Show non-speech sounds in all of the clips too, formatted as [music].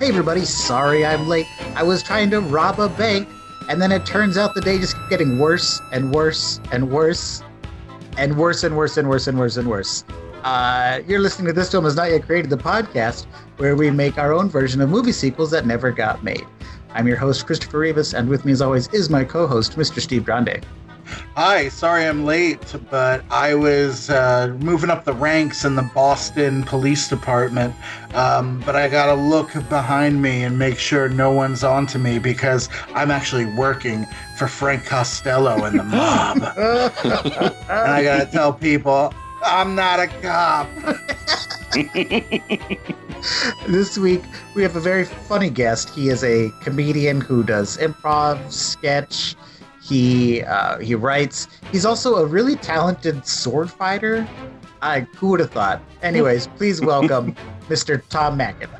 Hey everybody, sorry I'm late. I was trying to rob a bank, and then it turns out the day just kept getting worse and worse and worse and worse and worse and worse and worse and worse. Uh, you're listening to This Film Is Not Yet Created, the podcast where we make our own version of movie sequels that never got made. I'm your host, Christopher Rivas, and with me as always is my co-host, Mr. Steve Grande. Hi, sorry I'm late, but I was uh, moving up the ranks in the Boston Police Department. Um, but I gotta look behind me and make sure no one's onto me because I'm actually working for Frank Costello and the mob. [gasps] and I gotta tell people, I'm not a cop. [laughs] this week we have a very funny guest. He is a comedian who does improv, sketch. He uh, he writes. He's also a really talented sword fighter. I who would have thought? Anyways, [laughs] please welcome Mr. Tom Mackin.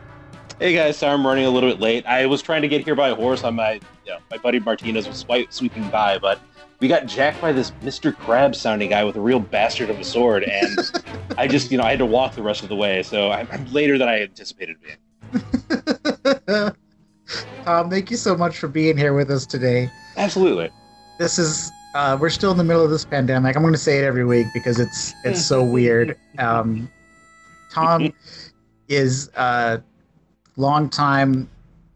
Hey guys, sorry I'm running a little bit late. I was trying to get here by horse on my, you know, my buddy Martinez was swipe, sweeping by, but we got jacked by this Mr. Crab sounding guy with a real bastard of a sword, and I just, you know, I had to walk the rest of the way, so I'm, I'm later than I anticipated being. [laughs] Tom, thank you so much for being here with us today. Absolutely. This is uh, we're still in the middle of this pandemic. I'm going to say it every week because it's it's so [laughs] weird. Um, Tom [laughs] is a longtime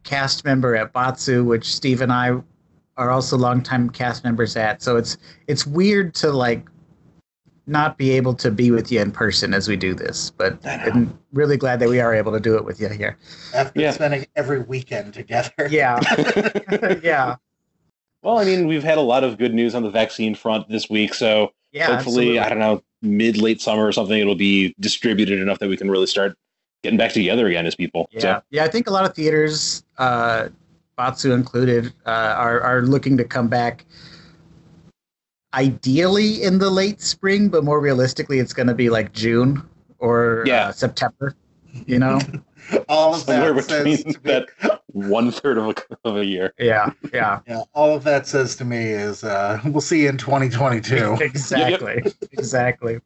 cast member at Batsu, which Steve and I are also longtime cast members at. So it's it's weird to like not be able to be with you in person as we do this, but I'm really glad that we are able to do it with you here. After yeah. spending every weekend together. Yeah. [laughs] yeah. Well, I mean, we've had a lot of good news on the vaccine front this week, so yeah, hopefully, absolutely. I don't know, mid late summer or something, it'll be distributed enough that we can really start getting back together again as people. Yeah, so. yeah. I think a lot of theaters, uh, Batsu included, uh, are are looking to come back. Ideally in the late spring, but more realistically, it's going to be like June or yeah. uh, September. You know, [laughs] all of that between that one third of a, of a year. Yeah, yeah, yeah. All of that says to me is uh, we'll see you in 2022. [laughs] exactly, exactly.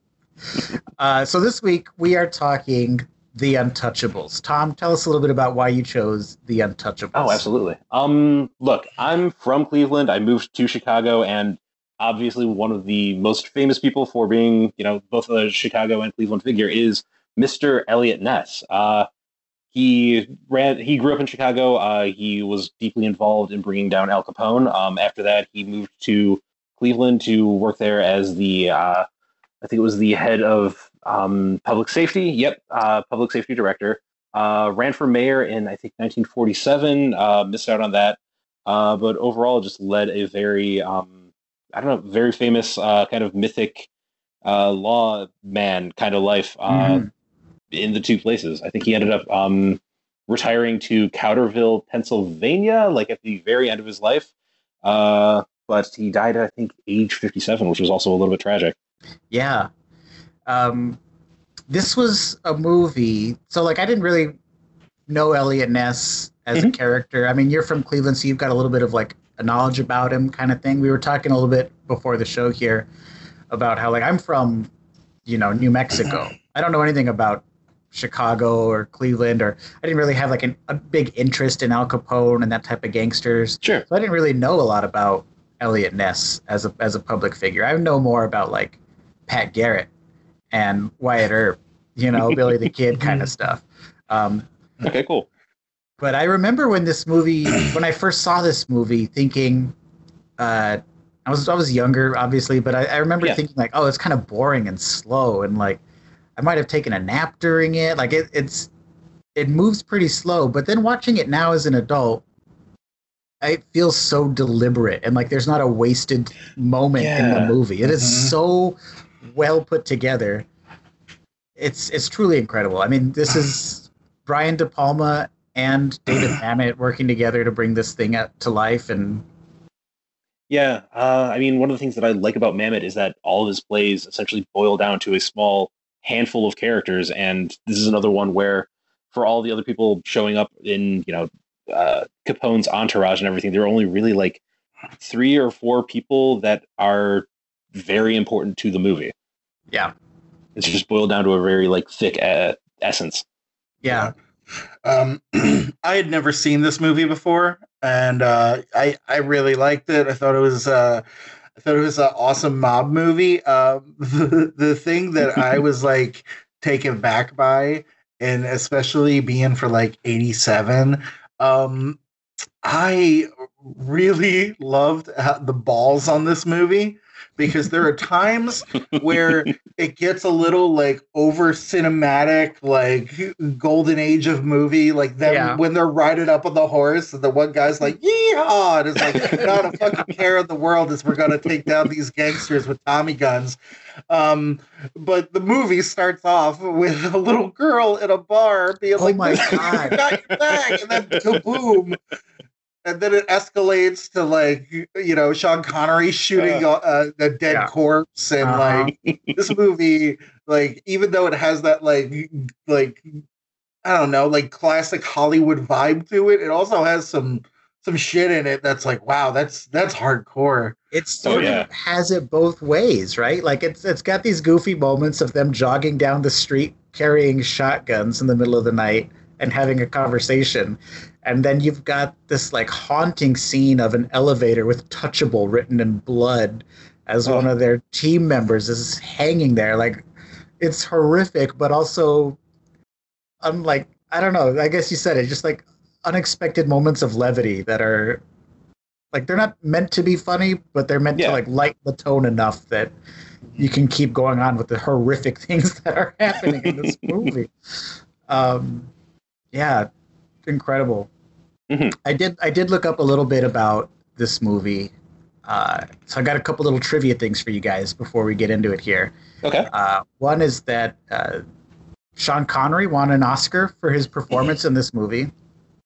Uh, so this week we are talking the Untouchables. Tom, tell us a little bit about why you chose the Untouchables. Oh, absolutely. Um, look, I'm from Cleveland. I moved to Chicago, and obviously one of the most famous people for being, you know, both a Chicago and Cleveland figure is Mr. Eliot Ness. Uh, he ran. He grew up in Chicago. Uh, he was deeply involved in bringing down Al Capone. Um, after that, he moved to Cleveland to work there as the, uh, I think it was the head of um, public safety. Yep, uh, public safety director. Uh, ran for mayor in I think 1947. Uh, missed out on that, uh, but overall just led a very um, I don't know very famous kind of mythic law man kind of life mm. In the two places. I think he ended up um, retiring to Cowderville, Pennsylvania, like at the very end of his life. Uh, but he died at I think age 57, which was also a little bit tragic. Yeah. Um, this was a movie. So, like, I didn't really know Eliot Ness as mm-hmm. a character. I mean, you're from Cleveland, so you've got a little bit of like a knowledge about him, kind of thing. We were talking a little bit before the show here about how, like, I'm from, you know, New Mexico. [clears throat] I don't know anything about Chicago or Cleveland, or I didn't really have like an, a big interest in Al Capone and that type of gangsters. Sure. So I didn't really know a lot about Eliot Ness as a as a public figure. I know more about like Pat Garrett and Wyatt Earp, you know, Billy the Kid [laughs] kind of stuff. Um, okay, cool. But I remember when this movie, [clears throat] when I first saw this movie, thinking, uh, I was I was younger, obviously, but I, I remember yeah. thinking like, oh, it's kind of boring and slow, and like I might have taken a nap during it. Like it, it's it moves pretty slow. But then watching it now as an adult, it feels so deliberate and like there's not a wasted moment yeah. in the movie. It mm-hmm. is so well put together. It's it's truly incredible. I mean, this is Brian De Palma and David [clears throat] Mamet working together to bring this thing up to life and yeah, uh, I mean, one of the things that I like about Mamet is that all of his plays essentially boil down to a small handful of characters, and this is another one where, for all the other people showing up in, you know, uh, Capone's entourage and everything, there are only really like three or four people that are very important to the movie. Yeah. It's just boiled down to a very like thick uh, essence. Yeah. Um, [clears throat] I had never seen this movie before, and uh, I I really liked it. I thought it was uh, I thought it was an awesome mob movie. Um, [laughs] the the thing that I [laughs] was like taken back by, and especially being for like eighty seven, um, I really loved the balls on this movie because there are times where it gets a little like over cinematic, like golden age of movie, like them yeah. when they're riding up on the horse and the one guy's like, yeehaw, and it's like, not a fucking care in the world as we're gonna take down these gangsters with Tommy guns. Um, but the movie starts off with a little girl in a bar being oh like, my God. got your back, and then kaboom and then it escalates to like you know Sean Connery shooting uh, uh, the dead yeah. corpse, and uh-huh. like this movie, like even though it has that like like I don't know like classic Hollywood vibe to it, it also has some some shit in it that's like wow that's that's hardcore. It sort oh, yeah. of has it both ways, right? Like it's it's got these goofy moments of them jogging down the street carrying shotguns in the middle of the night and having a conversation and then you've got this like haunting scene of an elevator with touchable written in blood as oh. one of their team members is hanging there like it's horrific but also unlike i don't know i guess you said it just like unexpected moments of levity that are like they're not meant to be funny but they're meant yeah. to like light the tone enough that you can keep going on with the horrific [laughs] things that are happening in this [laughs] movie um yeah incredible Mm-hmm. I did. I did look up a little bit about this movie. Uh, so I got a couple little trivia things for you guys before we get into it here. Okay. Uh, one is that uh, Sean Connery won an Oscar for his performance in this movie.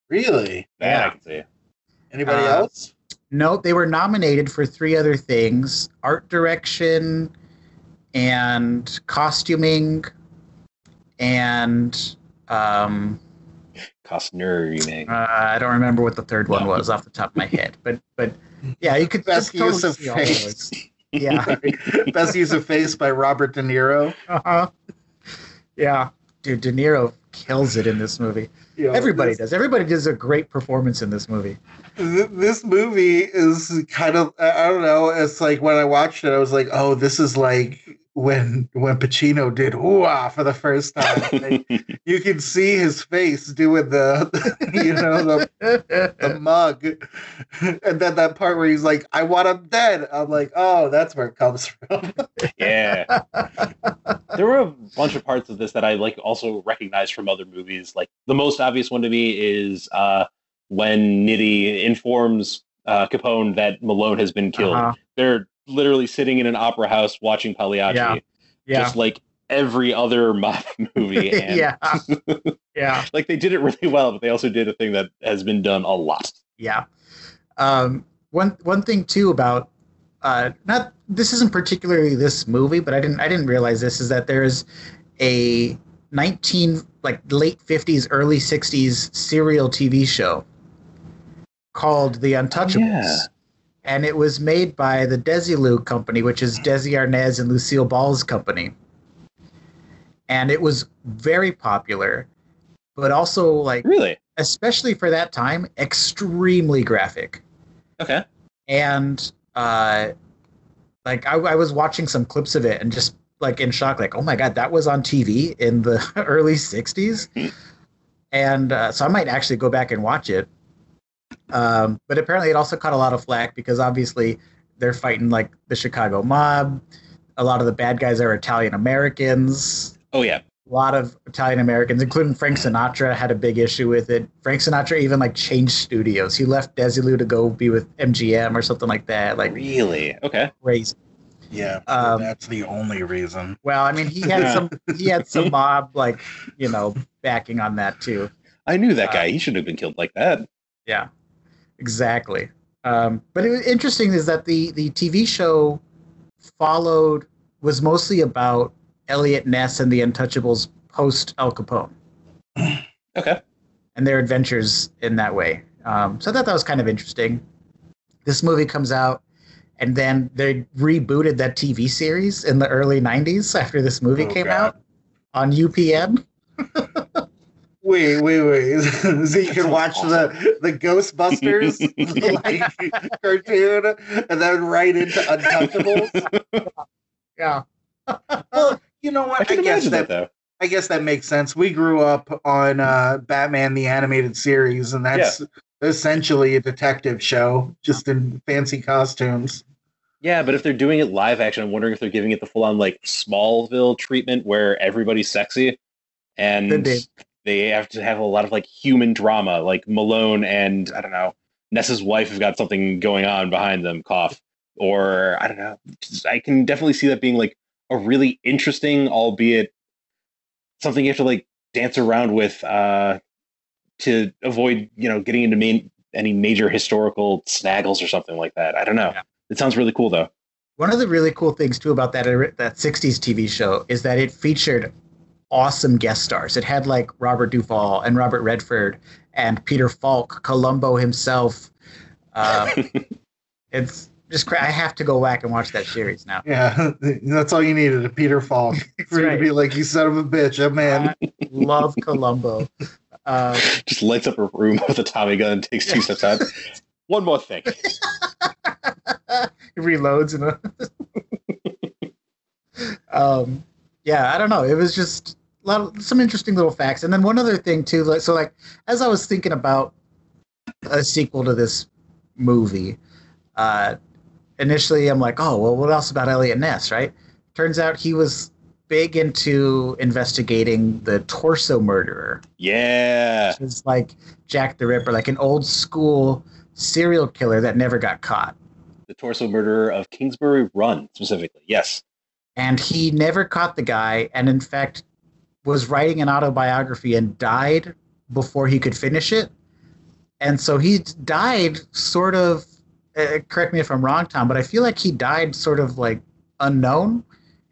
Really? Yeah. yeah. Anybody uh, else? No, they were nominated for three other things: art direction, and costuming, and um, Costner remake. Uh, I don't remember what the third one was off the top of my head, but but yeah, you could best totally use of face. Yeah, [laughs] best use of face by Robert De Niro. Uh huh. Yeah, dude, De Niro kills it in this movie. You know, Everybody this, does. Everybody does a great performance in this movie. This movie is kind of I don't know. It's like when I watched it, I was like, oh, this is like when when Pacino did ooh for the first time. Like, [laughs] you can see his face doing the, the [laughs] you know the, the [laughs] mug, and then that part where he's like, "I want him dead." I'm like, "Oh, that's where it comes from." yeah, there were a bunch of parts of this that I like also recognize from other movies. Like the most obvious one to me is uh, when Nitti informs uh, Capone that Malone has been killed. Uh-huh. They're literally sitting in an opera house watching Pagliacci. Yeah. yeah. Just like every other [laughs] mob movie. [laughs] And yeah. [laughs] yeah. Like they did it really well, but they also did a thing that has been done a lot. Yeah. Um, one one thing too about uh, not this isn't particularly this movie, but I didn't I didn't realize this is that there's a 19 like late 50s early 60s serial TV show called The Untouchables. Yeah and it was made by the Desilu company, which is Desi Arnaz and Lucille Ball's company. And it was very popular, but also like really, especially for that time, extremely graphic. Okay. And uh, like I, I was watching some clips of it and just like in shock, like oh my god, that was on TV in the [laughs] early '60s. Hmm. [laughs] and uh, so I might actually go back and watch it um, but apparently, it also caught a lot of flack because obviously they're fighting like the Chicago mob. A lot of the bad guys are Italian Americans. Oh yeah, a lot of Italian Americans, including Frank Sinatra, had a big issue with it. Frank Sinatra even like changed studios. He left Desilu to go be with MGM or something like that. Like really, okay, crazy. Yeah, um, that's the only reason. Well, I mean, he had some he had some [laughs] mob like you know backing on that too. I knew that guy. Uh, he shouldn't have been killed like that. Yeah. Exactly. Um, but it was interesting is that the the TV show followed was mostly about Eliot Ness and the Untouchables post Al Capone. [clears throat] Okay. And their adventures in that way. Um, so I thought that was kind of interesting. This movie comes out, and then they rebooted that TV series in the early '90s after this movie oh, came God. out on UPN. [laughs] Wait, wait, wait! [laughs] so you can watch the the Ghostbusters [laughs] like cartoon, and then right into Untouchables. Yeah. [laughs] well, you know what? I, I guess that, that though. I guess that makes sense. We grew up on uh, Batman the animated series, and that's yeah. essentially a detective show, just in fancy costumes. Yeah, but if they're doing it live action, I'm wondering if they're giving it the full on like Smallville treatment where everybody's sexy and they have to have a lot of like human drama, like Malone and I don't know, Ness's wife have got something going on behind them, cough. Or I don't know. I can definitely see that being like a really interesting, albeit something you have to like dance around with uh, to avoid, you know, getting into main, any major historical snaggles or something like that. I don't know. Yeah. It sounds really cool though. One of the really cool things too about that that 60s TV show is that it featured awesome guest stars. It had like Robert Duvall and Robert Redford and Peter Falk, Columbo himself. Uh, [laughs] it's just cra- I have to go back and watch that series now. Yeah, [laughs] that's all you needed, a Peter Falk [laughs] for you to be like, "You son of a bitch, I'm in." love Columbo. Uh, just lights up a room with a Tommy gun and takes two steps out. One more thing. he reloads and. um, yeah, I don't know. It was just a lot of, some interesting little facts, and then one other thing too. Like, so like as I was thinking about a sequel to this movie, uh, initially I'm like, oh well, what else about Eliot Ness, right? Turns out he was big into investigating the torso murderer. Yeah, it's like Jack the Ripper, like an old school serial killer that never got caught. The torso murderer of Kingsbury Run, specifically. Yes. And he never caught the guy, and in fact, was writing an autobiography and died before he could finish it. And so he died sort of. Uh, correct me if I'm wrong, Tom, but I feel like he died sort of like unknown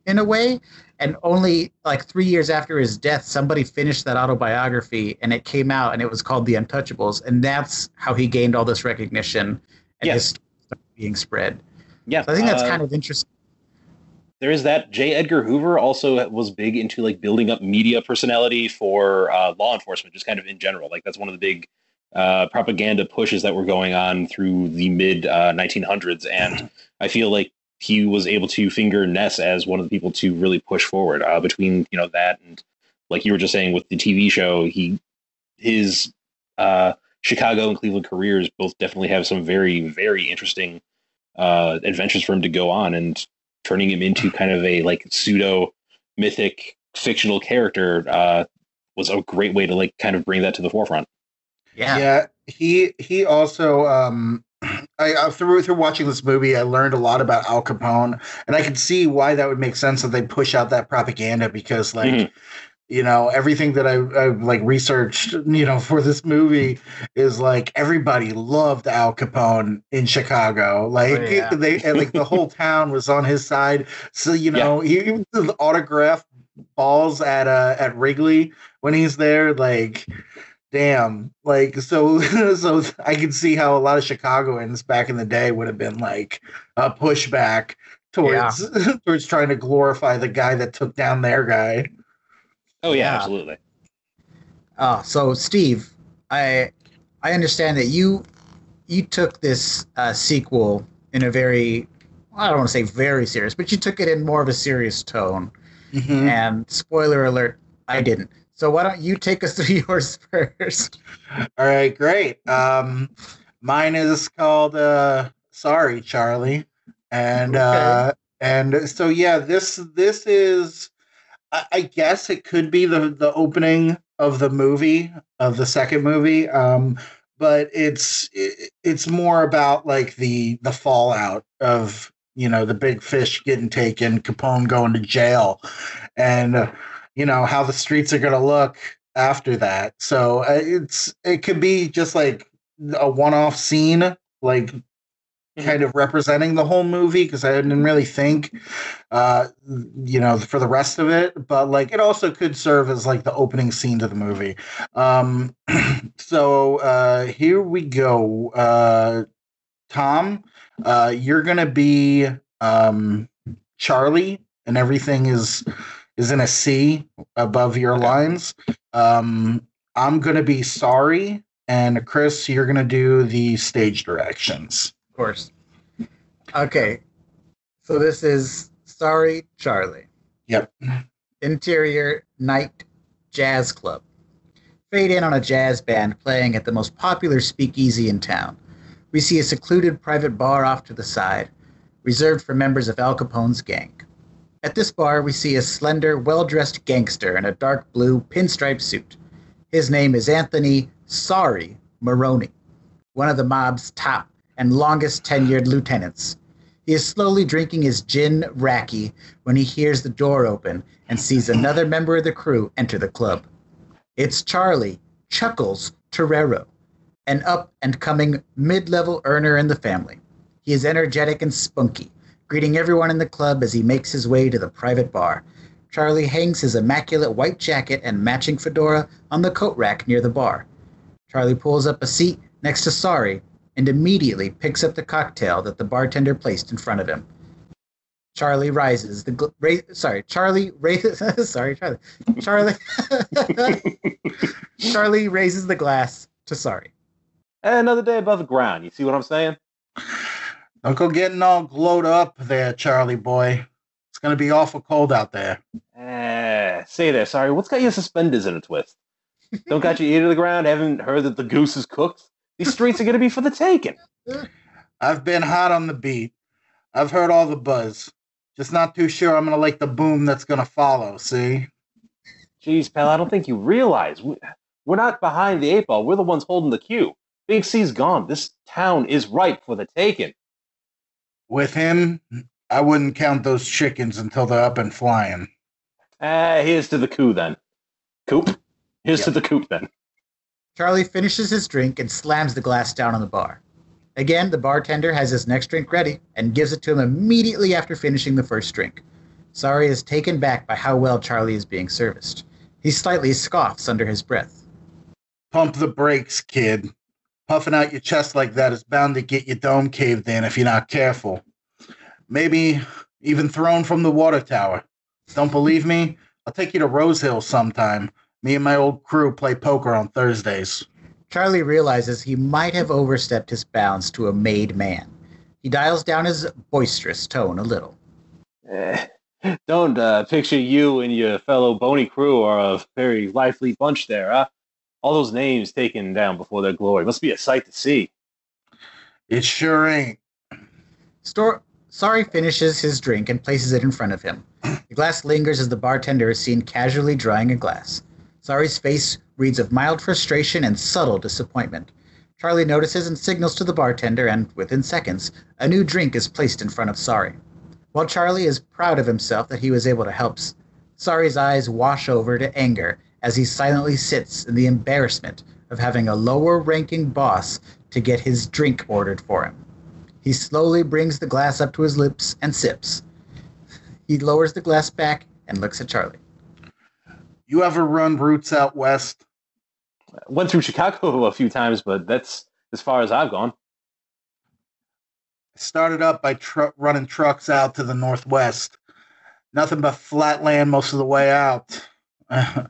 in a way. And only like three years after his death, somebody finished that autobiography and it came out and it was called The Untouchables. And that's how he gained all this recognition and yes. his being spread. Yeah. So I think that's uh, kind of interesting. There is that. J. Edgar Hoover also was big into like building up media personality for uh, law enforcement, just kind of in general. Like that's one of the big uh, propaganda pushes that were going on through the mid uh, 1900s, and I feel like he was able to finger Ness as one of the people to really push forward. Uh, between you know that and like you were just saying with the TV show, he his uh, Chicago and Cleveland careers both definitely have some very very interesting uh, adventures for him to go on, and turning him into kind of a like pseudo mythic fictional character uh, was a great way to like kind of bring that to the forefront. Yeah, yeah. He he also um, I uh, through through watching this movie, I learned a lot about Al Capone, and I could see why that would make sense that they push out that propaganda because like. Mm-hmm you know everything that I, I like researched you know for this movie is like everybody loved al capone in chicago like oh, yeah. they like the whole [laughs] town was on his side so you know yeah. he, autograph balls at uh at wrigley when he's there like damn like so [laughs] so i can see how a lot of chicagoans back in the day would have been like a pushback towards yeah. [laughs] towards trying to glorify the guy that took down their guy Oh yeah, absolutely. Uh, so Steve, I I understand that you you took this uh, sequel in a very I don't want to say very serious, but you took it in more of a serious tone. Mm-hmm. And spoiler alert, I didn't. So why don't you take us [laughs] through yours first? All right, great. Um, mine is called uh, "Sorry, Charlie," and okay. uh, and so yeah, this this is I, guess it could be the the opening of the movie of the second movie. Um, but it's it, it's more about like the the fallout of you know the big fish getting taken, Capone going to jail, and uh, you know how the streets are going to look after that. So uh, it's it could be just like a one off scene, like Mm-hmm. kind of representing the whole movie because I didn't really think, uh, you know, for the rest of it. But like, it also could serve as like the opening scene to the movie. Um, [clears throat] so uh, here we go. Uh, Tom, uh, you're gonna be um, Charlie, and everything is is in a C above your lines. Um, I'm going to be sorry, and Chris, you're going to do the stage directions. Of course. Okay. So this is Sorry, Charlie. Yep. Interior Night Jazz Club. Fade in on a jazz band playing at the most popular speakeasy in town. We see a secluded private bar off to the side, reserved for members of Al Capone's gang. At this bar, we see a slender, well dressed gangster in a dark blue pinstripe suit. His name is Anthony Sorry Maroney, one of the mob's top and longest tenured lieutenants. He is slowly drinking his gin rickey when he hears the door open and sees another member of the crew enter the club. It's Charlie, Chuckles Torero, an up and coming mid level earner in the family. He is energetic and spunky, greeting everyone in the club as he makes his way to the private bar. Charlie hangs his immaculate white jacket and matching fedora on the coat rack near the bar. Charlie pulls up a seat next to Sorry and immediately picks up the cocktail that the bartender placed in front of him. Charlie rises the gl- ra- sorry Charlie raises [laughs] sorry Charlie Charlie [laughs] Charlie raises the glass to Sorry. Another day above the ground. You see what I'm saying? Don't go getting all glowed up there, Charlie boy. It's gonna be awful cold out there. Eh, say there, sorry. What's got your suspenders in a twist? Don't got your ear to the ground? Haven't heard that the goose is cooked? These streets are gonna be for the taking. I've been hot on the beat. I've heard all the buzz. Just not too sure I'm gonna like the boom that's gonna follow. See? Jeez, pal, I don't think you realize we, we're not behind the eight ball. We're the ones holding the cue. Big C's gone. This town is ripe for the taking. With him, I wouldn't count those chickens until they're up and flying. Uh, here's to the coup then. Coop? Here's Yep. to the coop then. Charlie finishes his drink and slams the glass down on the bar. Again, the bartender has his next drink ready and gives it to him immediately after finishing the first drink. Sorry is taken back by how well Charlie is being serviced. He slightly scoffs under his breath. Pump the brakes, kid. Puffing out your chest like that is bound to get your dome caved in if you're not careful. Maybe even thrown from the water tower. Don't believe me? I'll take you to Rose Hill sometime. Me and my old crew play poker on Thursdays. Charlie realizes he might have overstepped his bounds to a made man. He dials down his boisterous tone a little. Eh, don't uh, picture you and your fellow bony crew are a very lively bunch there, huh? All those names taken down before their glory. Must be a sight to see. It sure ain't. Stor- Sorry finishes his drink and places it in front of him. The glass lingers as the bartender is seen casually drying a glass. Sorry's face reads of mild frustration and subtle disappointment. Charlie notices and signals to the bartender, and within seconds, a new drink is placed in front of Sorry. While Charlie is proud of himself that he was able to help, Sorry's eyes wash over to anger as he silently sits in the embarrassment of having a lower ranking boss to get his drink ordered for him. He slowly brings the glass up to his lips and sips. He lowers the glass back and looks at Charlie. You ever run routes out west? Went through Chicago [laughs] a few times, but that's as far as I've gone. Started up by tr- running trucks out to the northwest. Nothing but flat land most of the way out. [laughs] it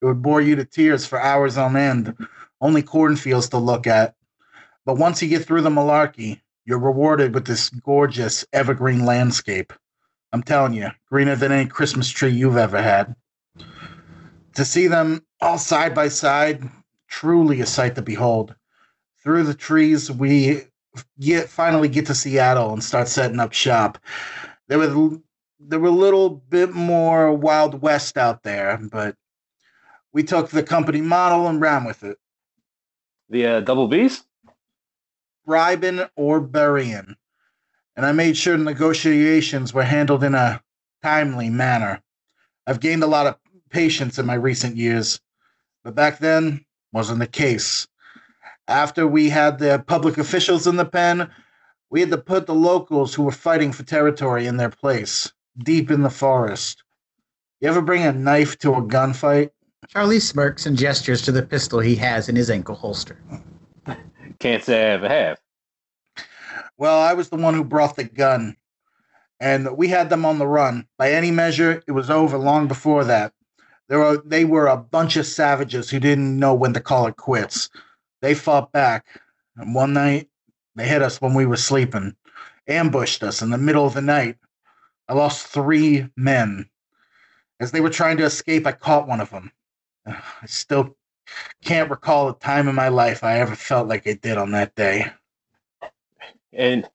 would bore you to tears for hours on end. Only cornfields to look at. But once you get through the malarkey, you're rewarded with this gorgeous evergreen landscape. I'm telling you, greener than any Christmas tree you've ever had. To see them all side by side, truly a sight to behold. Through the trees, we get finally get to Seattle and start setting up shop. There was there were a little bit more Wild West out there, but we took the company model and ran with it. The uh, double B's? bribing or burying. And I made sure negotiations were handled in a timely manner. I've gained a lot of patience in my recent years, but back then wasn't the case. After we had the public officials in the pen, we had to put the locals who were fighting for territory in their place, deep in the forest. You ever bring a knife to a gunfight? Charlie smirks and gestures to the pistol he has in his ankle holster. Can't say I ever have. Well, I was the one who brought the gun, and we had them on the run. By any measure, it was over long before that. There were they were a bunch of savages who didn't know when to call it quits. They fought back. And one night they hit us when we were sleeping, ambushed us in the middle of the night. I lost three men. As they were trying to escape, I caught one of them. [sighs] I still can't recall a time in my life I ever felt like I did on that day. And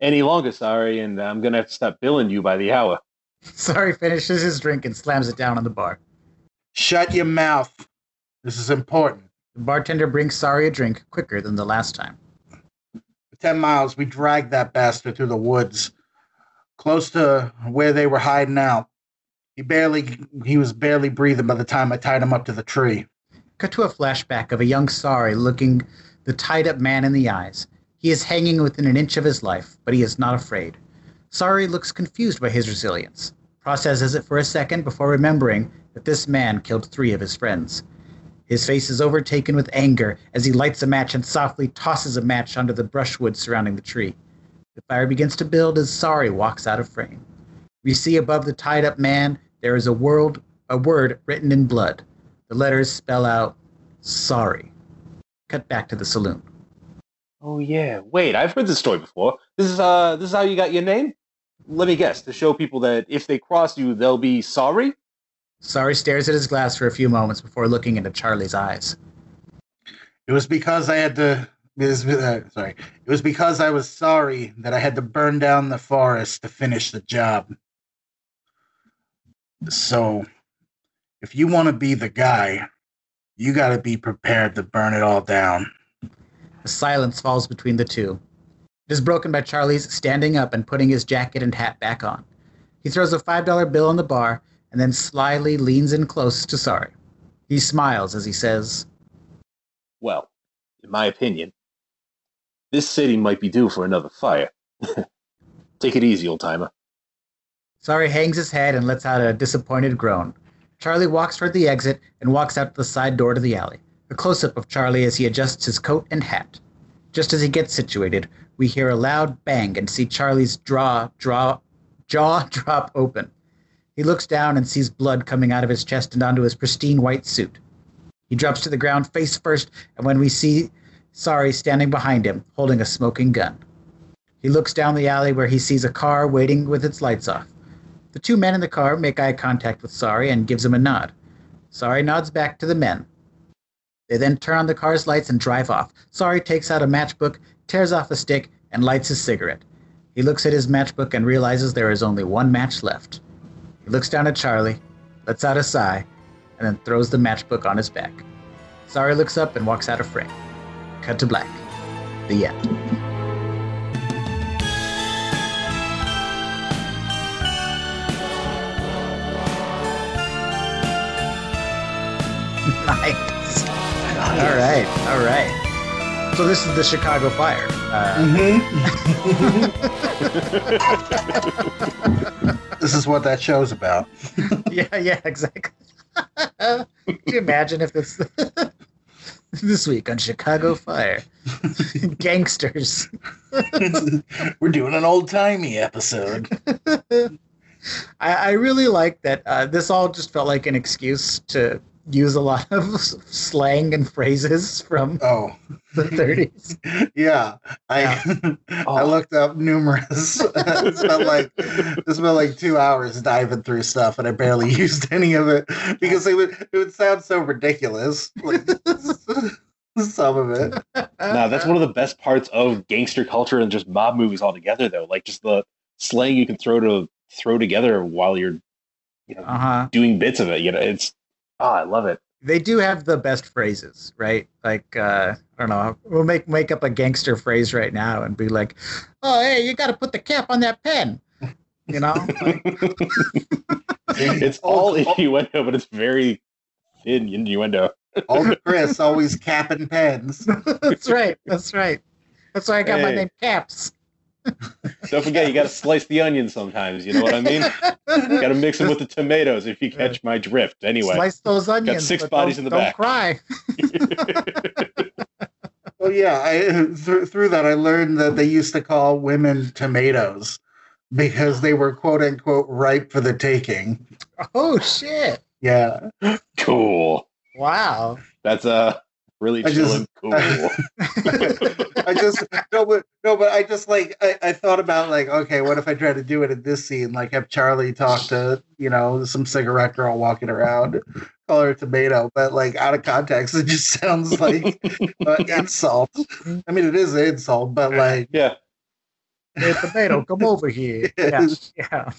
any longer, sorry, and I'm gonna have to stop billing you by the hour. [laughs] Sorry finishes his drink and slams it down on the bar. Shut your mouth. This is important. The bartender brings Sorry a drink quicker than the last time. For 10 miles, we dragged that bastard through the woods, close to where they were hiding out. He barely, he was barely breathing by the time I tied him up to the tree. Cut to a flashback of a young Sorry looking the tied up man in the eyes. He is hanging within an inch of his life, but he is not afraid. Sorry looks confused by his resilience, processes it for a second before remembering that this man killed three of his friends. His face is overtaken with anger as he lights a match and softly tosses a match onto the brushwood surrounding the tree. The fire begins to build as Sorry walks out of frame. We see above the tied up man there is a world a word written in blood. The letters spell out sorry. Cut back to the saloon. Oh yeah. Wait, I've heard this story before. This is uh this is how you got your name? Let me guess, to show people that if they cross you, they'll be sorry? Sorry stares at his glass for a few moments before looking into Charlie's eyes. It was because I had to. It was, uh, sorry. It was because I was sorry that I had to burn down the forest to finish the job. So, if you want to be the guy, you got to be prepared to burn it all down. A silence falls between the two. It is broken by Charlie's standing up and putting his jacket and hat back on. He throws a $5 bill on the bar and then slyly leans in close to Sorry. He smiles as he says, Well, in my opinion, this city might be due for another fire. [laughs] Take it easy, old timer. Sorry hangs his head and lets out a disappointed groan. Charlie walks toward the exit and walks out the side door to the alley. A close up of Charlie as he adjusts his coat and hat. Just as he gets situated, we hear a loud bang and see Charlie's draw, draw, jaw [laughs] drop open. He looks down and sees blood coming out of his chest and onto his pristine white suit. He drops to the ground face first, and when we see Sorry standing behind him, holding a smoking gun. He looks down the alley where he sees a car waiting with its lights off. The two men in the car make eye contact with Sorry and gives him a nod. Sorry nods back to the men. They then turn on the car's lights and drive off. Sorry takes out a matchbook, tears off a stick, and lights his cigarette. He looks at his matchbook and realizes there is only one match left. He looks down at Charlie, lets out a sigh, and then throws the matchbook on his back. Sorry looks up and walks out of frame. Cut to black. The end. [laughs] nice. All right, all right. So this is the Chicago Fire. Uh, This is what that show's about. [laughs] yeah, yeah, exactly. [laughs] Can you imagine if this [laughs] this week on Chicago Fire, gangsters? We're doing an old timey episode. I, I really like that. Uh, this all just felt like an excuse to use a lot of slang and phrases from Oh, the 30s. yeah. I [laughs] I looked up numerous. [laughs] it spent like it spent like two hours diving through stuff, and I barely [laughs] used any of it because it would it would sound so ridiculous. Like, some of it. No, that's one of the best parts of gangster culture and just mob movies altogether, though. Like just the slang you can throw to throw together while you're, you know, Uh huh. doing bits of it. You know, it's oh, I love it. They do have the best phrases, right? Like, uh, I don't know. We'll make make up a gangster phrase right now and be like, "Oh, hey, you got to put the cap on that pen." You know, Like, [laughs] it's all innuendo, but it's very thin innuendo. Old [laughs] Chris always capping pens. [laughs] that's right. That's right. That's why I got my name Caps. Don't forget, you got to slice the onion sometimes. You know what I mean? got to mix them with the tomatoes if you catch my drift. Anyway, Slice those onions. Got six bodies in the don't back. cry. [laughs] Well, yeah. I through, through that I learned that they used to call women tomatoes because they were quote unquote ripe for the taking. Oh shit! Yeah. Cool. Wow. That's uh really I chill just- and cool. [laughs] I just no, but no, but I just like I, I thought about like, okay, what if I try to do it in this scene? Like have Charlie talk to you know some cigarette girl walking around, call her a tomato, but like out of context, it just sounds [laughs] like an insult. I mean, it is an insult, but like yeah. Hey, tomato, come [laughs] over here. Yeah. Yeah.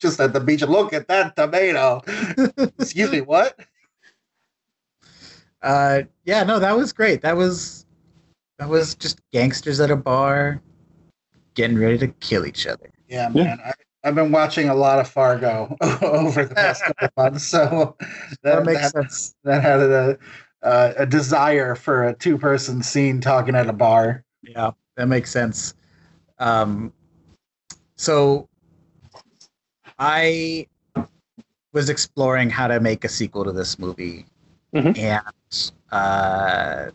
just at the beach. Look at that tomato. Excuse me, what? Uh, yeah, no, that was great. That was that was just gangsters at a bar getting ready to kill each other. Yeah, Yeah. man. I, I've been watching a lot of Fargo [laughs] over the past [laughs] couple months, so That, that, makes that, sense. that had a uh, a desire for a two person scene talking at a bar. Yeah, that makes sense. Um, so I was exploring how to make a sequel to this movie, Mhm. and uh,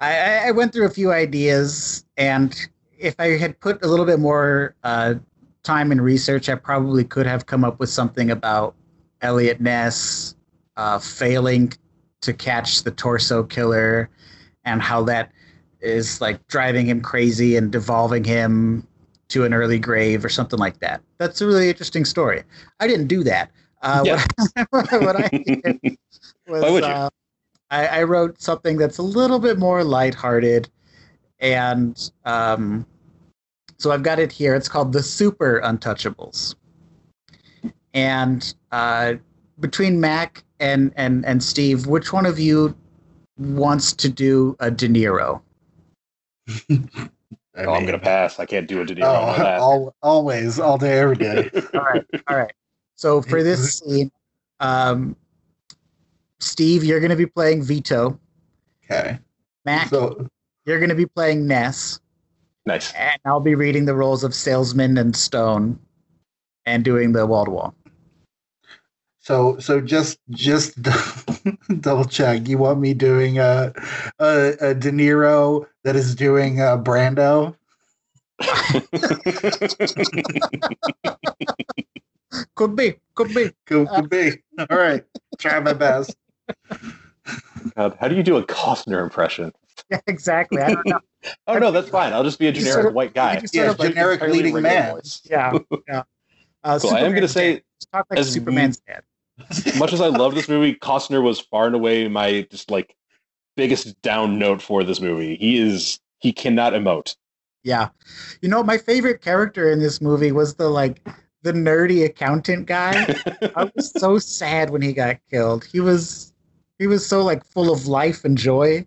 I, I- I went through a few ideas. And if I had put a little bit more uh, time and research, I probably could have come up with something about Eliot Ness uh, failing to catch the torso killer, and how that is like driving him crazy and devolving him to an early grave or something like that. That's a really interesting story. I didn't do that. Uh, Yeah. what, [laughs] what I did was [laughs] Why would you? uh, I, I wrote something that's a little bit more lighthearted, and um, so I've got it here. It's called the Super Untouchables, and uh, between Mac and and and Steve, which one of you wants to do a De Niro? [laughs] I Oh, I'm mean, gonna pass. I can't do a De Niro Oh, on that. al- always, all day, every day. All right, all right. So for this [laughs] scene, um, Steve, you're going to be playing Vito. Okay. Mac, So, you're going to be playing Ness, nice. and I'll be reading the roles of Salesman and Stone, and doing the wall to wall. so, so just, just [laughs] double check. You want me doing a, a, a De Niro that is doing a Brando? [laughs] Could be, could be. Could, could be. All right. Try my best. God, how do you do a Costner impression? [laughs] Yeah, exactly. I don't know. [laughs] Oh no, that's fine. I'll just be a generic sort of- white guy. Yeah, sort like generic leading man. voice. Yeah, [laughs] yeah. Uh, Cool. I am gonna say, talk like as Superman's dad. much as I love this movie, Costner was far and away my just like biggest down note for this movie. He is he cannot emote. Yeah. You know, my favorite character in this movie was the like the nerdy accountant guy. I was [laughs] so sad when he got killed. He was he was so like full of life and joy.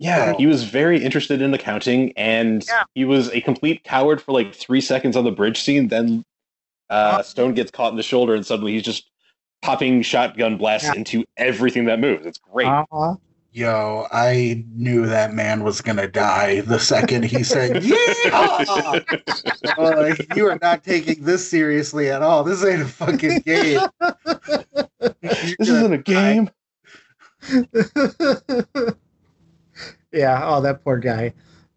Yeah, he was very interested in accounting, and Yeah. he was a complete coward for like three seconds on the bridge scene. Then uh, Oh. Stone gets caught in the shoulder, and suddenly he's just popping shotgun blasts Yeah. into everything that moves. It's great. Uh-huh. Yo, I knew that man was gonna die the second he said, "Yeah." [laughs] like, you are not taking this seriously at all. This ain't a fucking game. [laughs] this isn't a game. [laughs] yeah, oh that poor guy.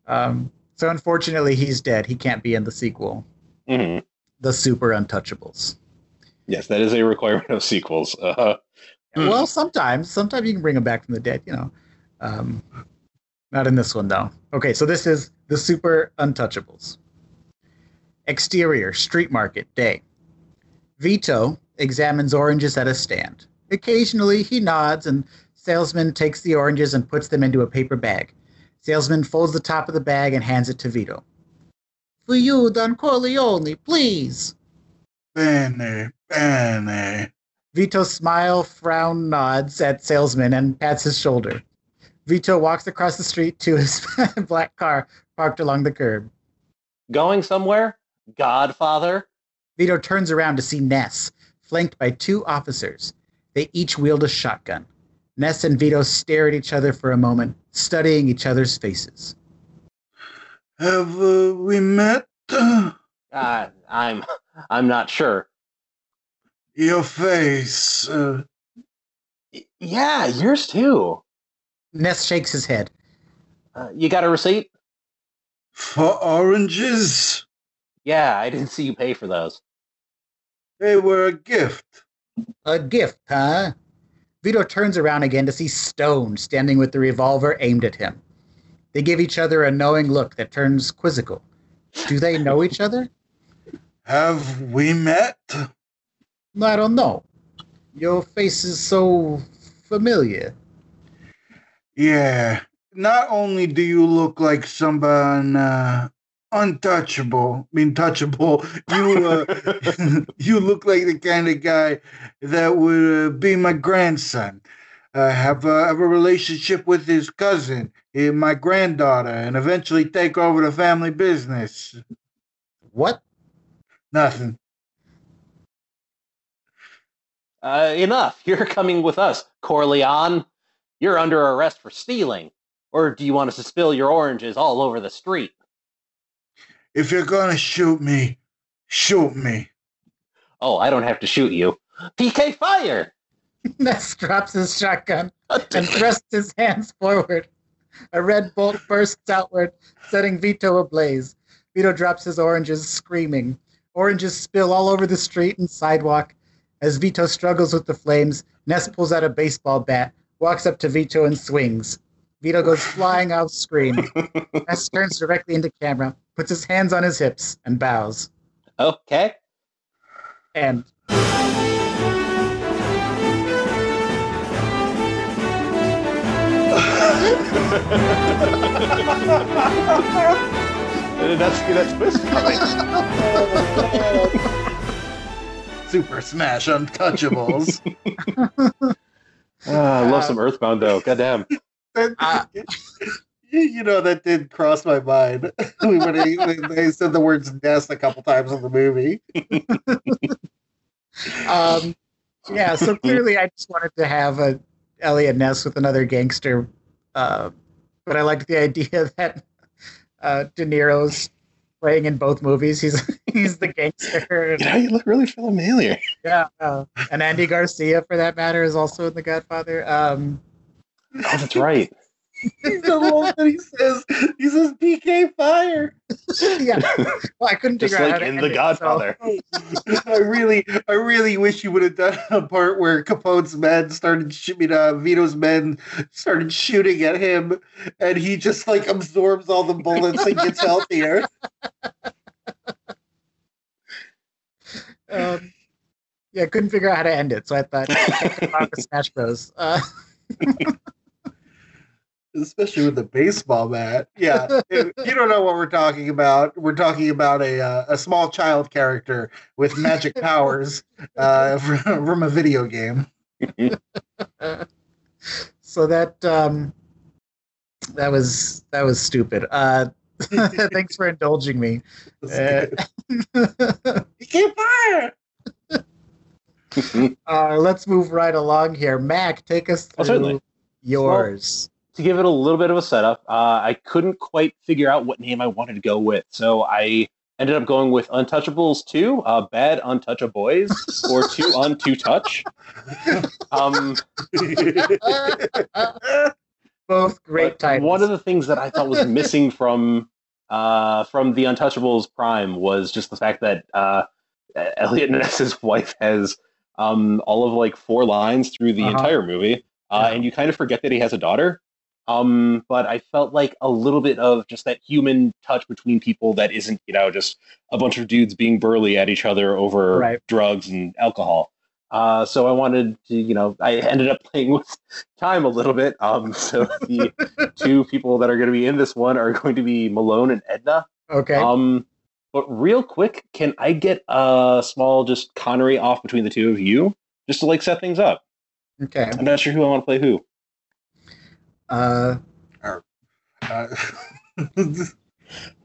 Um, so unfortunately he's dead. He can't be in the sequel. hmm The Super Untouchables. Yes, that is a requirement of sequels. Uh, Hmm. Well, sometimes, sometimes you can bring them back from the dead, you know. Um, not in this one though. Okay, so this is the Super Untouchables. Exterior street market day. Vito examines oranges at a stand. Occasionally, he nods, and salesman takes the oranges and puts them into a paper bag. Salesman folds the top of the bag and hands it to Vito. For you, Don Corleone, please. Bene, bene. Vito smile, frown, nods at salesman and pats his shoulder. Vito walks across the street to his [laughs] black car parked along the curb. going somewhere? Godfather? Vito turns around to see Ness, flanked by two officers. They each wield a shotgun. Ness and Vito stare at each other for a moment, studying each other's faces. Have uh, we met? Uh, I'm I'm not sure. Your face. Uh, Y- Yeah, yours too. Ness shakes his head. Uh, you got a receipt? for oranges? Yeah, I didn't see you pay for those. They were a gift. A gift, huh? Vito turns around again to see Stone standing with the revolver aimed at him. They give each other a knowing look that turns quizzical. Do they know each other? [laughs] Have we met? I don't know. Your face is so familiar. Yeah. Not only do you look like someone uh, untouchable, I mean touchable, [laughs] you uh, [laughs] you look like the kind of guy that would uh, be my grandson. Uh, have, a, have a relationship with his cousin, eh, my granddaughter, and eventually take over the family business. What? Nothing. Uh, enough. [laughs] You're coming with us, Corleone. You're under arrest for stealing. Or do you want us to spill your oranges all over the street? If you're gonna shoot me, shoot me. Oh, I don't have to shoot you. PK fire! [laughs] Ness drops his shotgun [laughs] and thrusts his hands forward. A red bolt bursts outward, setting Vito ablaze. Vito drops his oranges, screaming. Oranges spill all over the street and sidewalk. As Vito struggles with the flames, Ness pulls out a baseball bat, walks up to Vito, and swings. Vito goes flying off screen. [laughs] Ness turns directly into camera, puts his hands on his hips, and bows. Okay. And [laughs] That's that twist coming. [laughs] Super Smash Untouchables. [laughs] Ah, I love some Earthbound though. Goddamn. [laughs] Uh, you know that did cross my mind [laughs] when they, when they said the words "nest" a couple times in the movie. um, yeah, so clearly I just wanted to have a Eliot Ness with another gangster, uh, but I liked the idea that uh, De Niro's playing in both movies. He's [laughs] he's the gangster. [laughs] You know, you look really familiar. Yeah, uh, and Andy Garcia, for that matter, is also in The Godfather. Um, Oh, that's right. He's the one that he says he says PK fire. [laughs] yeah, well, I couldn't Just figure out how like to in end The it, Godfather. I really, I really wish you would have done a part where Capone's men started shooting, uh, Vito's men started shooting at him, and he just like absorbs all the bullets and gets healthier. [laughs] Um, yeah, I couldn't figure out how to end it, so I thought check about the Smash Bros. Uh, [laughs] Especially with the baseball bat. Yeah, [laughs] if you don't know what we're talking about. We're talking about a uh, a small child character with magic [laughs] powers uh, from, from a video game. [laughs] so that um, that was that was stupid. Uh, thanks for indulging me. Uh, PK fire. uh, let's move right along here. Mac, take us Oh, through certainly. yours. To give it a little bit of a setup, uh, I couldn't quite figure out what name I wanted to go with, so I ended up going with Untouchables Two, uh, Bad Untoucha Boys, or Two on Two Touch. Um, Both great titles. One of the things that I thought was [laughs] missing from uh, from the Untouchables Prime was just the fact that uh, Eliot Ness's wife has um, all of like four lines through the Uh-huh. entire movie, uh, Yeah. and you kind of forget that he has a daughter. Um, but I felt like a little bit of just that human touch between people that isn't, you know, just a bunch of dudes being burly at each other over Right. drugs and alcohol. Uh, so I wanted to, you know, I ended up playing [laughs] with time a little bit. Um, so the [laughs] two people that are going to be in this one are going to be Malone and Edna. okay. Um, but real quick, can I get a small just Connery off between the two of you, just to like set things up? okay. I'm not sure who I want to play who. Uh, Uh, [laughs]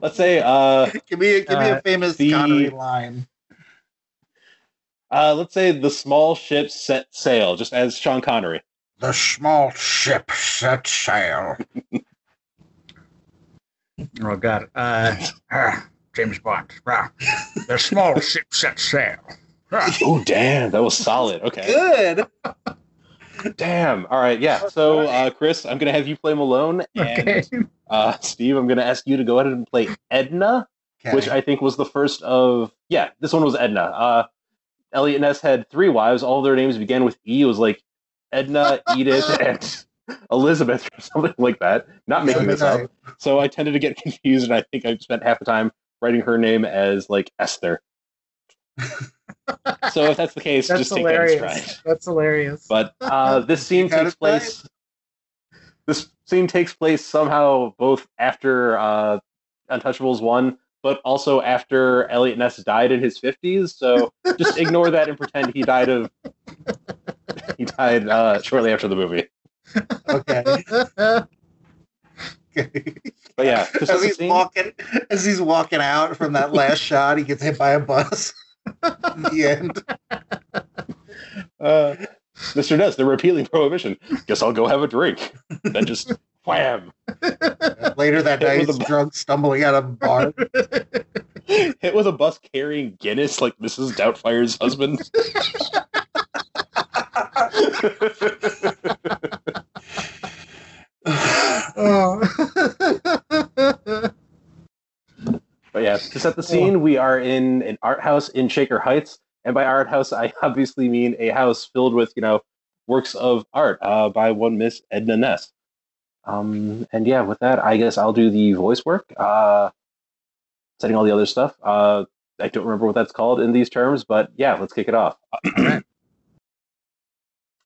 Let's say, uh, give me, a, give me a Uh, famous the- Connery line. uh, let's say the small ship set sail, just as Sean Connery. The small ship set sail. oh God. Uh, ah, James Bond. Ah, the small [laughs] ship set sail. Ah. Oh, damn, that was solid. Okay, Good. Damn. All right, yeah. So, uh, Chris, I'm gonna have you play Malone, and Okay. uh, Steve, I'm gonna ask you to go ahead and play Edna. Okay. which I think was the first of yeah, this one was Edna. Uh, Eliot Ness had three wives. All their names began with E. It was like Edna, [laughs] Edith, and Elizabeth or something like that. Not making this up. So I tended to get confused, and I think I spent half the time writing her name as like Esther. [laughs] so if that's the case, that's just hilarious. take that in stride. That's hilarious. But uh, [laughs] this scene takes place. This scene takes place somehow both after uh, Untouchables one, but also after Eliot Ness died in his fifties. So just [laughs] ignore that and pretend he died of he died uh, shortly after the movie. Okay. [laughs] But yeah, as he's scene. walking, as he's walking out from that last shot, he gets hit by a bus. In [laughs] the end. Uh, Mr. Ness, they're repealing prohibition. Guess I'll go have a drink. Then just [laughs] wham. Later that night, he's drunk, stumbling out of a bar. [laughs] Hit with a bus carrying Guinness like Mrs. Doubtfire's husband. oh. But yeah, to set the scene, we are in an art house in Shaker Heights. And by art house, I [laughs] obviously mean a house filled with, you know, works of art uh, by one Miss Edna Ness. Um, and yeah, with that, I guess I'll do the voice work, uh, setting all the other stuff. Uh, I don't remember what that's called in these terms, but yeah, let's kick it off. [clears throat]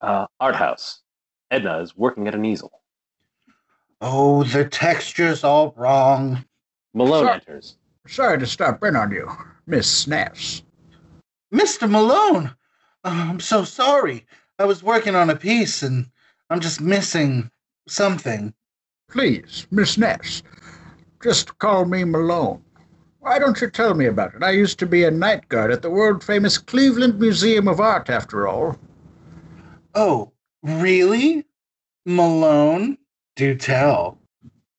uh, art house. Edna is working at an easel. Oh, the texture's all wrong. Malone enters. Sorry to stop in on you, Miss Ness. Mr. Malone, oh, I'm so sorry. I was working on a piece and I'm just missing something. Please, Miss Ness, just call me Malone. Why don't you tell me about it? I used to be a night guard at the world famous Cleveland Museum of Art, after all. Oh, really? Malone? Do tell.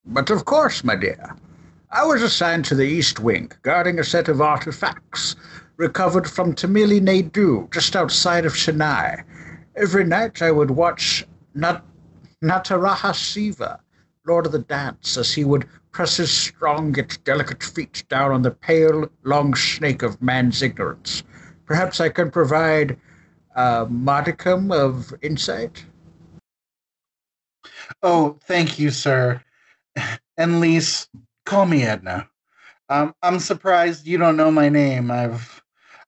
But of course, my dear. I was assigned to the East Wing, guarding a set of artifacts recovered from Tamil Nadu, just outside of Chennai. Every night I would watch Nat- Nataraja Siva, Lord of the Dance, as he would press his strong yet delicate feet down on the pale, long snake of man's ignorance. Perhaps I can provide a modicum of insight? Oh, thank you, sir. [laughs] And Lise, Call me Edna. Um, I'm surprised you don't know my name. I've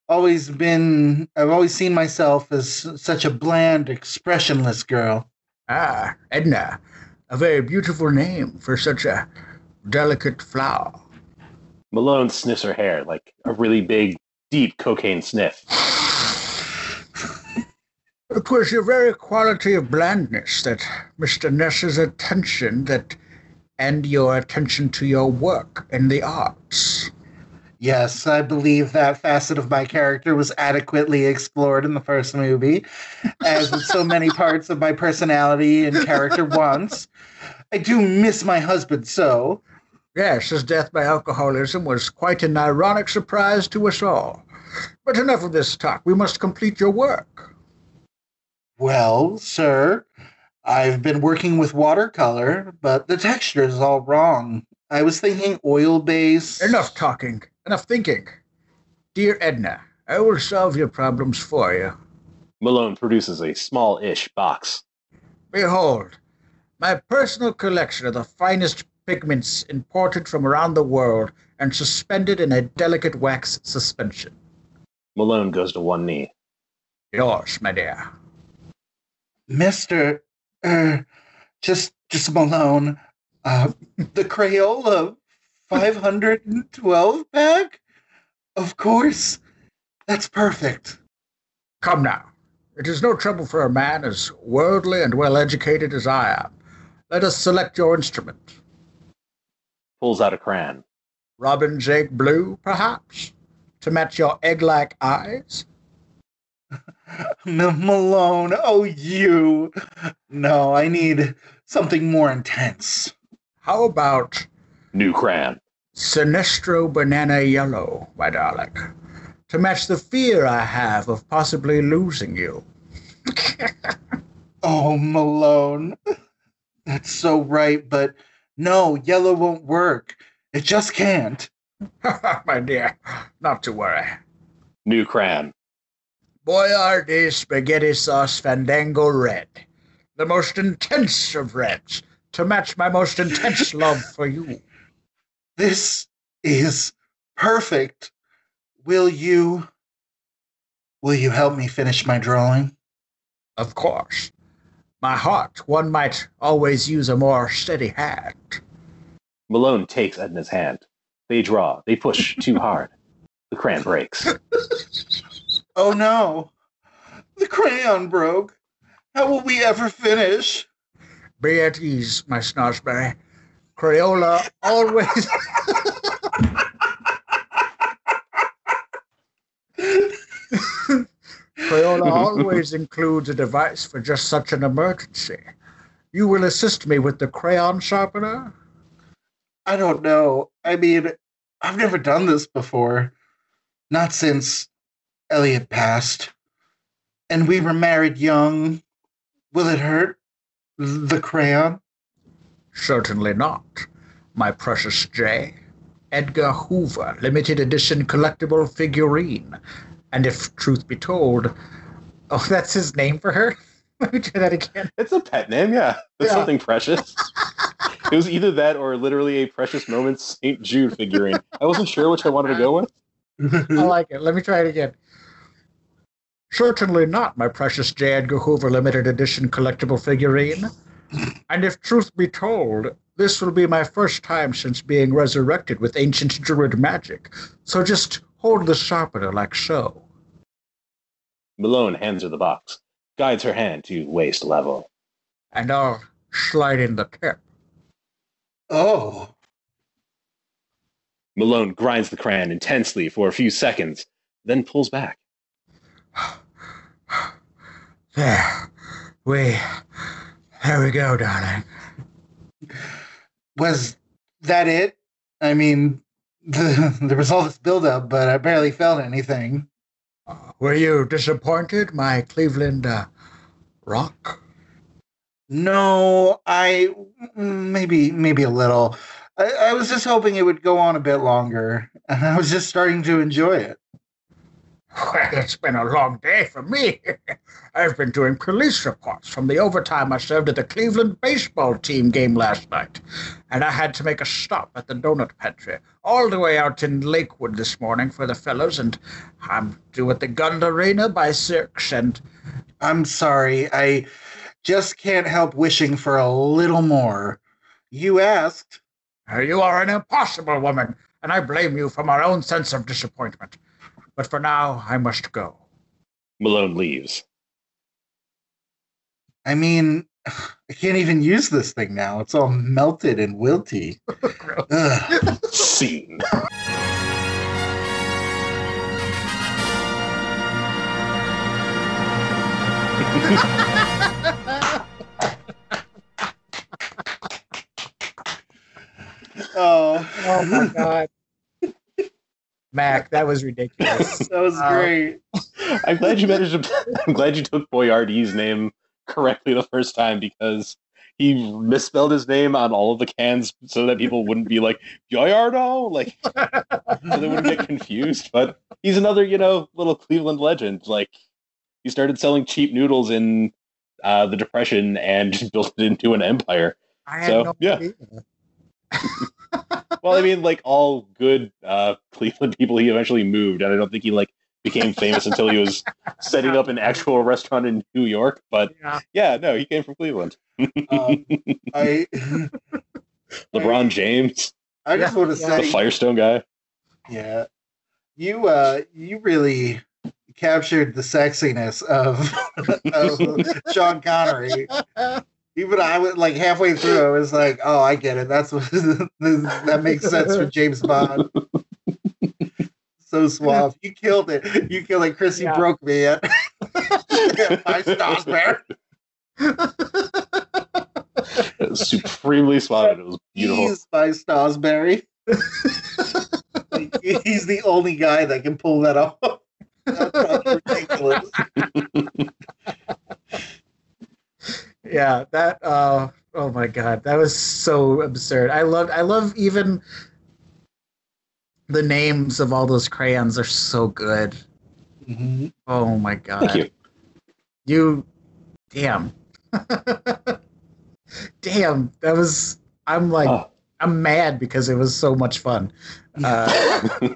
always been, I've always seen myself as such a bland, expressionless girl. Ah, Edna. A very beautiful name for such a delicate flower. Malone sniffs her hair like a really big, deep cocaine sniff. It was your very quality of blandness that Mr. Ness's attention that and your attention to your work in the arts. Yes, I believe that facet of my character was adequately explored in the first movie, as with so many [laughs] parts of my personality and character once. I do miss my husband so. Yes, his death by alcoholism was quite an ironic surprise to us all. But enough of this talk. We must complete your work. Well, sir, I've been working with watercolor, but the texture is all wrong. I was thinking oil base. Enough talking, enough thinking. Dear Edna, I will solve your problems for you. Malone produces a small ish box. Behold, my personal collection of the finest pigments imported from around the world and suspended in a delicate wax suspension. Malone goes to one knee. Yours, my dear. Mister, uh, [clears throat] just just Malone. Uh, the Crayola 512 pack? Of course. That's perfect. Come now. It is no trouble for a man as worldly and well educated as I am. Let us select your instrument. Pulls out a crayon. Robin's egg blue, perhaps, to match your egg like eyes? [laughs] Malone, oh, you. No, I need something more intense. How about. New crayon. Sinestro Banana Yellow, my darling, to match the fear I have of possibly losing you. [laughs] oh, Malone. That's so right, but no, yellow won't work. It just can't. [laughs] my dear, not to worry. New crayon Boyardee Spaghetti Sauce Fandango Red. The most intense of reds, to match my most intense [laughs] love for you. This is perfect. Will you will you help me finish my drawing? Of course. My heart, one might always use a more steady hand. Malone takes Edna's hand. They draw. They push too hard. The crayon breaks. [laughs] Oh no. The crayon broke. How will we ever finish? Be at ease, my Snozzberry. Crayola always. Crayola always includes a device for just such an emergency. You will assist me with the crayon sharpener? I don't know. I mean, I've never done this before. Not since Eliot passed. And we were married young. Will it hurt? The crayon? Certainly not, my precious J. Edgar Hoover, limited edition collectible figurine. And if truth be told, oh, that's his name for her? [laughs] Let me try that again. It's a pet name, yeah. It's Yeah. something precious. [laughs] it was either that or literally a Precious Moments St. Jude figurine. I wasn't sure which I wanted to go with. I like it. Let me try it again. Certainly not, my precious J. Edgar Hoover limited edition collectible figurine. And if truth be told, this will be my first time since being resurrected with ancient druid magic. So just hold the sharpener like so. Malone hands her the box, guides her hand to waist level. And I'll slide in the tip. oh. Malone grinds the crayon intensely for a few seconds, then pulls back. [sighs] There. We. There we go, darling. Was that it? I mean, [laughs] the, there was all this buildup, but I barely felt anything. Were you disappointed, my Cleveland uh, rock? No, I maybe maybe a little. I, I was just hoping it would go on a bit longer, and [laughs] I was just starting to enjoy it. Well, it's been a long day for me. [laughs] I've been doing police reports from the overtime I served at the Cleveland baseball team game last night. And I had to make a stop at the donut pantry all the way out in Lakewood this morning for the fellows. And I'm due at the Gund Arena by six. And I'm sorry, I just can't help wishing for a little more. You asked. you are an impossible woman, and I blame you for my own sense of disappointment. But for now, I must go. Malone leaves. I mean, [sighs] I can't even use this thing now. It's all melted and wilty. [laughs] Scene. Oh, Oh my God. Mac, that was ridiculous. [laughs] that was Wow. great. [laughs] I'm glad you managed to. I'm glad you took Boyardee's name correctly the first time because he misspelled his name on all of the cans so that people wouldn't be like Boyardo, like [laughs] so they wouldn't get confused. But he's another, you know, little Cleveland legend. Like he started selling cheap noodles in uh, the Depression and built it into an empire. I had So, no yeah. Idea. Well, I mean, like all good uh, Cleveland people, he eventually moved, and I don't think he like became famous until he was setting up an actual restaurant in New York. But Yeah. yeah, no, he came from Cleveland. Um, [laughs] I LeBron [laughs] James, I just Yeah, want to yeah. the say, Firestone guy. yeah, you uh, you really captured the sexiness of, [laughs] of Sean Connery. Even I was like halfway through, I was like, "Oh, I get it. That's what [laughs] that makes sense for James Bond." [laughs] So suave. You killed it. You killed it. Chrissy Yeah. broke me at my stars, man. Supremely suave. It was beautiful. He's my Snozzberry. Like, he's the only guy that can pull that off. [laughs] That's ridiculous. Yeah, that uh oh my god, that was so absurd. I love I love even the names of all those crayons are so good. Mm-hmm. Oh my god! Thank you. You, damn, [laughs] damn. That was. I'm like, oh. I'm mad because it was so much fun. Uh, [laughs]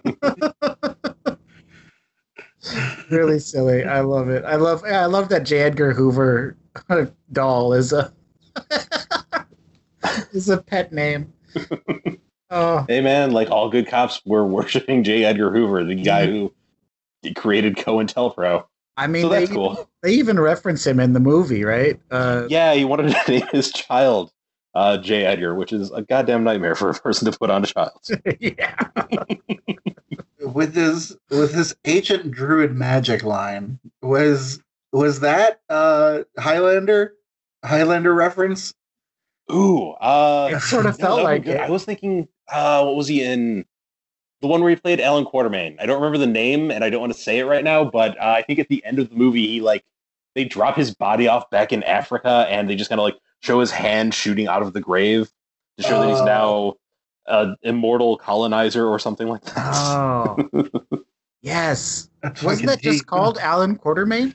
[laughs] really silly. I love it. I love. I love that J. Edgar Hoover doll is a [laughs] is a pet name. [laughs] Oh. Hey man, like all good cops were worshiping J. Edgar Hoover, the guy who created COINTELPRO. I mean, so that's they, cool. They even reference him in the movie, right? Uh, yeah, he wanted to name his child uh, J. Edgar, which is a goddamn nightmare for a person to put on a child. [laughs] yeah. with his with his ancient druid magic line, was was that uh Highlander Highlander reference? Ooh, uh, it sort of felt like it. I was thinking, uh, what was he in? The one where he played Allan Quatermain. I don't remember the name, and I don't want to say it right now. But uh, I think at the end of the movie, he like they drop his body off back in Africa, and they just kind of like show his hand shooting out of the grave to show that he's now an immortal colonizer or something like that. Oh, [laughs] yes. That's Wasn't that just called Allan Quatermain?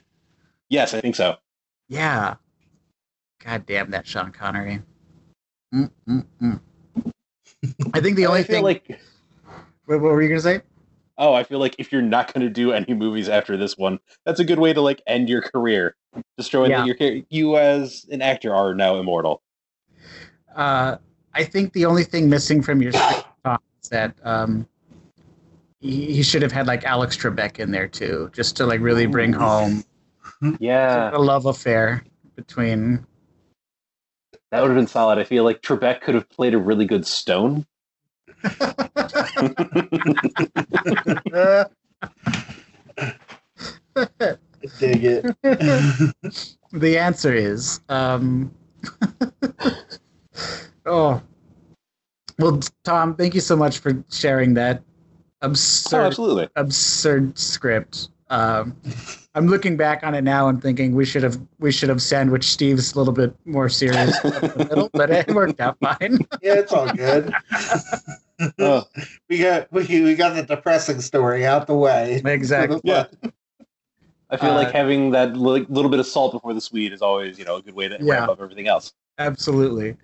Yes, I think so. Yeah. God damn that Sean Connery. Mm-mm-mm. I think the only thing like what, what were you gonna say? Oh, I feel like if you're not going to do any movies after this one, that's a good way to like end your career, just showing yeah. that you you as an actor are now immortal. Uh, I think the only thing missing from your talk is that um, he, he, should have had like Alex Trebek in there too, just to like really bring home, yeah, the love affair between that would have been solid. I feel like Trebek could have played a really good Stone. [laughs] Dig it. [laughs] the answer is um, [laughs] oh well tom thank you so much for sharing that absurd oh, absolutely. absurd script um, I'm looking back on it now and thinking we should have we should have sandwiched Steve's a little bit more serious in the middle, but it worked out fine. [laughs] yeah, it's all good. oh. We got we, we got the depressing story out the way. Exactly. [laughs] Yeah. I feel uh, like having that little bit of salt before the sweet is always, you know, a good way to yeah, ramp up everything else. Absolutely.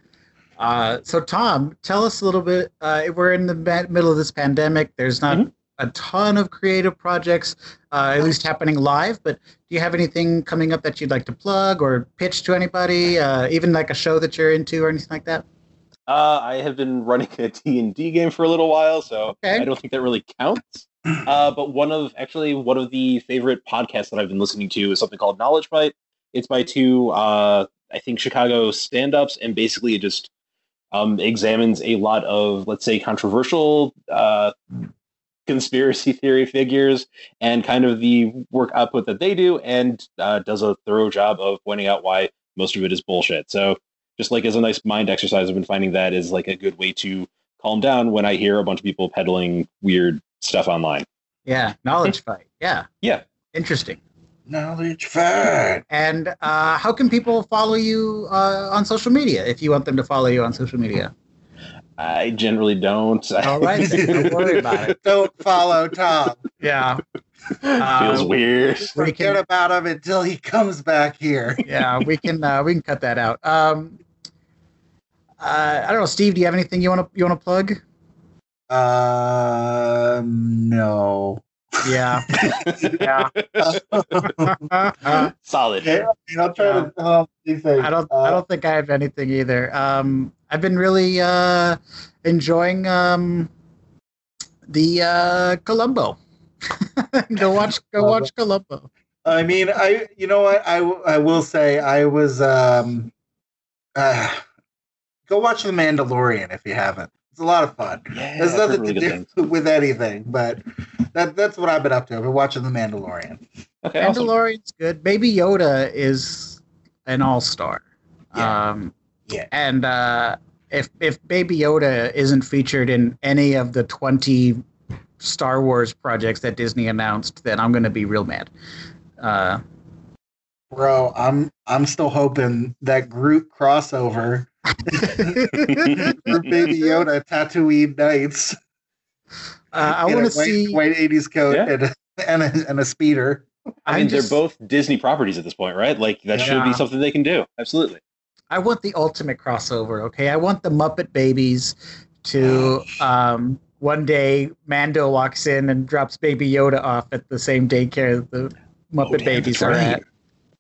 Uh, so, Tom, tell us a little bit. Uh, we're in the middle of this pandemic. There's not mm-hmm a ton of creative projects, uh, at least happening live. But do you have anything coming up that you'd like to plug or pitch to anybody? Uh, even like a show that you're into or anything like that? Uh, I have been running a D&D game for a little while, so okay. I don't think that really counts. Uh, but one of actually one of the favorite podcasts that I've been listening to is something called Knowledge Fight. It's by two, uh, I think, Chicago stand-ups, and basically it just um, examines a lot of, let's say, controversial uh, conspiracy theory figures and kind of the work output that they do, and uh, does a thorough job of pointing out why most of it is bullshit. So, just like as a nice mind exercise, I've been finding that is like a good way to calm down when I hear a bunch of people peddling weird stuff online. Yeah, knowledge [laughs] fight. Yeah. Yeah. Interesting. Knowledge fight. And uh, how can people follow you uh, on social media if you want them to follow you on social media? I generally don't. [laughs] All right, don't worry about it. Don't follow Tom. Yeah. [laughs] Feels um, weird. Forget can, about him until he comes back here. [laughs] yeah, we can uh, we can cut that out. Um, uh, I don't know, Steve. Do you have anything you want to you want to plug? Uh, no. Yeah. yeah. Solid. Yeah, I'll try yeah. to. Uh, I don't. Uh, I don't think I have anything either. Um, I've been really uh, enjoying um, the uh, Columbo. [laughs] go watch. Go watch Columbo. I mean, I. You know what? I. I will say I was. Um, uh, go watch The Mandalorian if you haven't. It's a lot of fun. Yeah, There's nothing really to do with anything, but that that's what I've been up to. I've been watching The Mandalorian. Okay, Mandalorian's awesome. good. Baby Yoda is an all star. Yeah. Um, yeah. And uh, if if Baby Yoda isn't featured in any of the twenty Star Wars projects that Disney announced, then I'm going to be real mad. Uh, Bro, I'm I'm still hoping that group crossover for [laughs] Baby Yoda Tatooine Nights. Uh, I want to see white '80s coat yeah. and and a, and a speeder. I mean, just, they're both Disney properties at this point, right? Like that yeah. should be something they can do. Absolutely. I want the ultimate crossover. Okay, I want the Muppet Babies to um, one day Mando walks in and drops Baby Yoda off at the same daycare that the Muppet oh, Babies are right.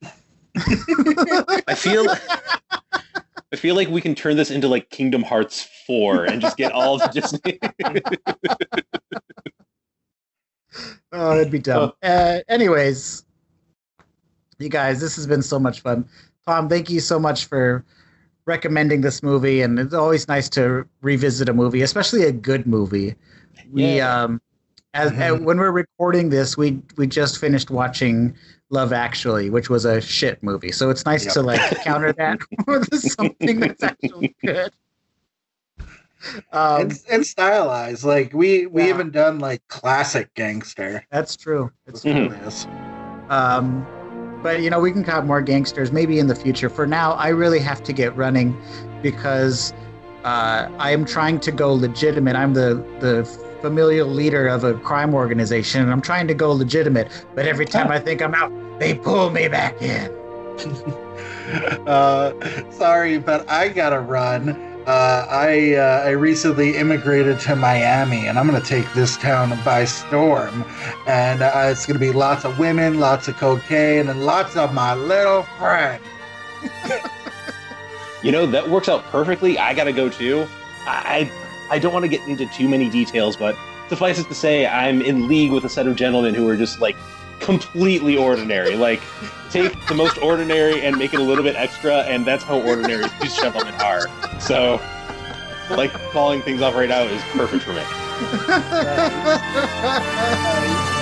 at. I feel I feel like we can turn this into like Kingdom Hearts 4 and just get all the Disney. [laughs] [laughs] oh, that'd be dumb. Oh. Uh, anyways, you guys, this has been so much fun. Tom, thank you so much for recommending this movie, and it's always nice to revisit a movie, especially a good movie. We yeah. um, as, mm-hmm. as, when we're recording this, we we just finished watching Love Actually, which was a shit movie. So it's nice yep. to like counter that [laughs] with something that's actually good. Um, and, and, stylized, like we we yeah. haven't done like classic gangster. That's true. It's mm-hmm. Um, but you know, we can cut more gangsters maybe in the future. For now, I really have to get running because uh, I am trying to go legitimate. I'm the the familial leader of a crime organization, and I'm trying to go legitimate. But every time I think I'm out, they pull me back in. [laughs] uh, sorry, but I gotta run. Uh, I uh, I recently immigrated to Miami, and I'm gonna take this town by storm. And uh, it's gonna be lots of women, lots of cocaine, and lots of my little friend. [laughs] you know that works out perfectly. I gotta go too. I I don't want to get into too many details, but suffice it to say, I'm in league with a set of gentlemen who are just like completely ordinary. Like take the most ordinary and make it a little bit extra, and that's how ordinary these gentlemen are. So, like calling things off right now is perfect for me. [laughs]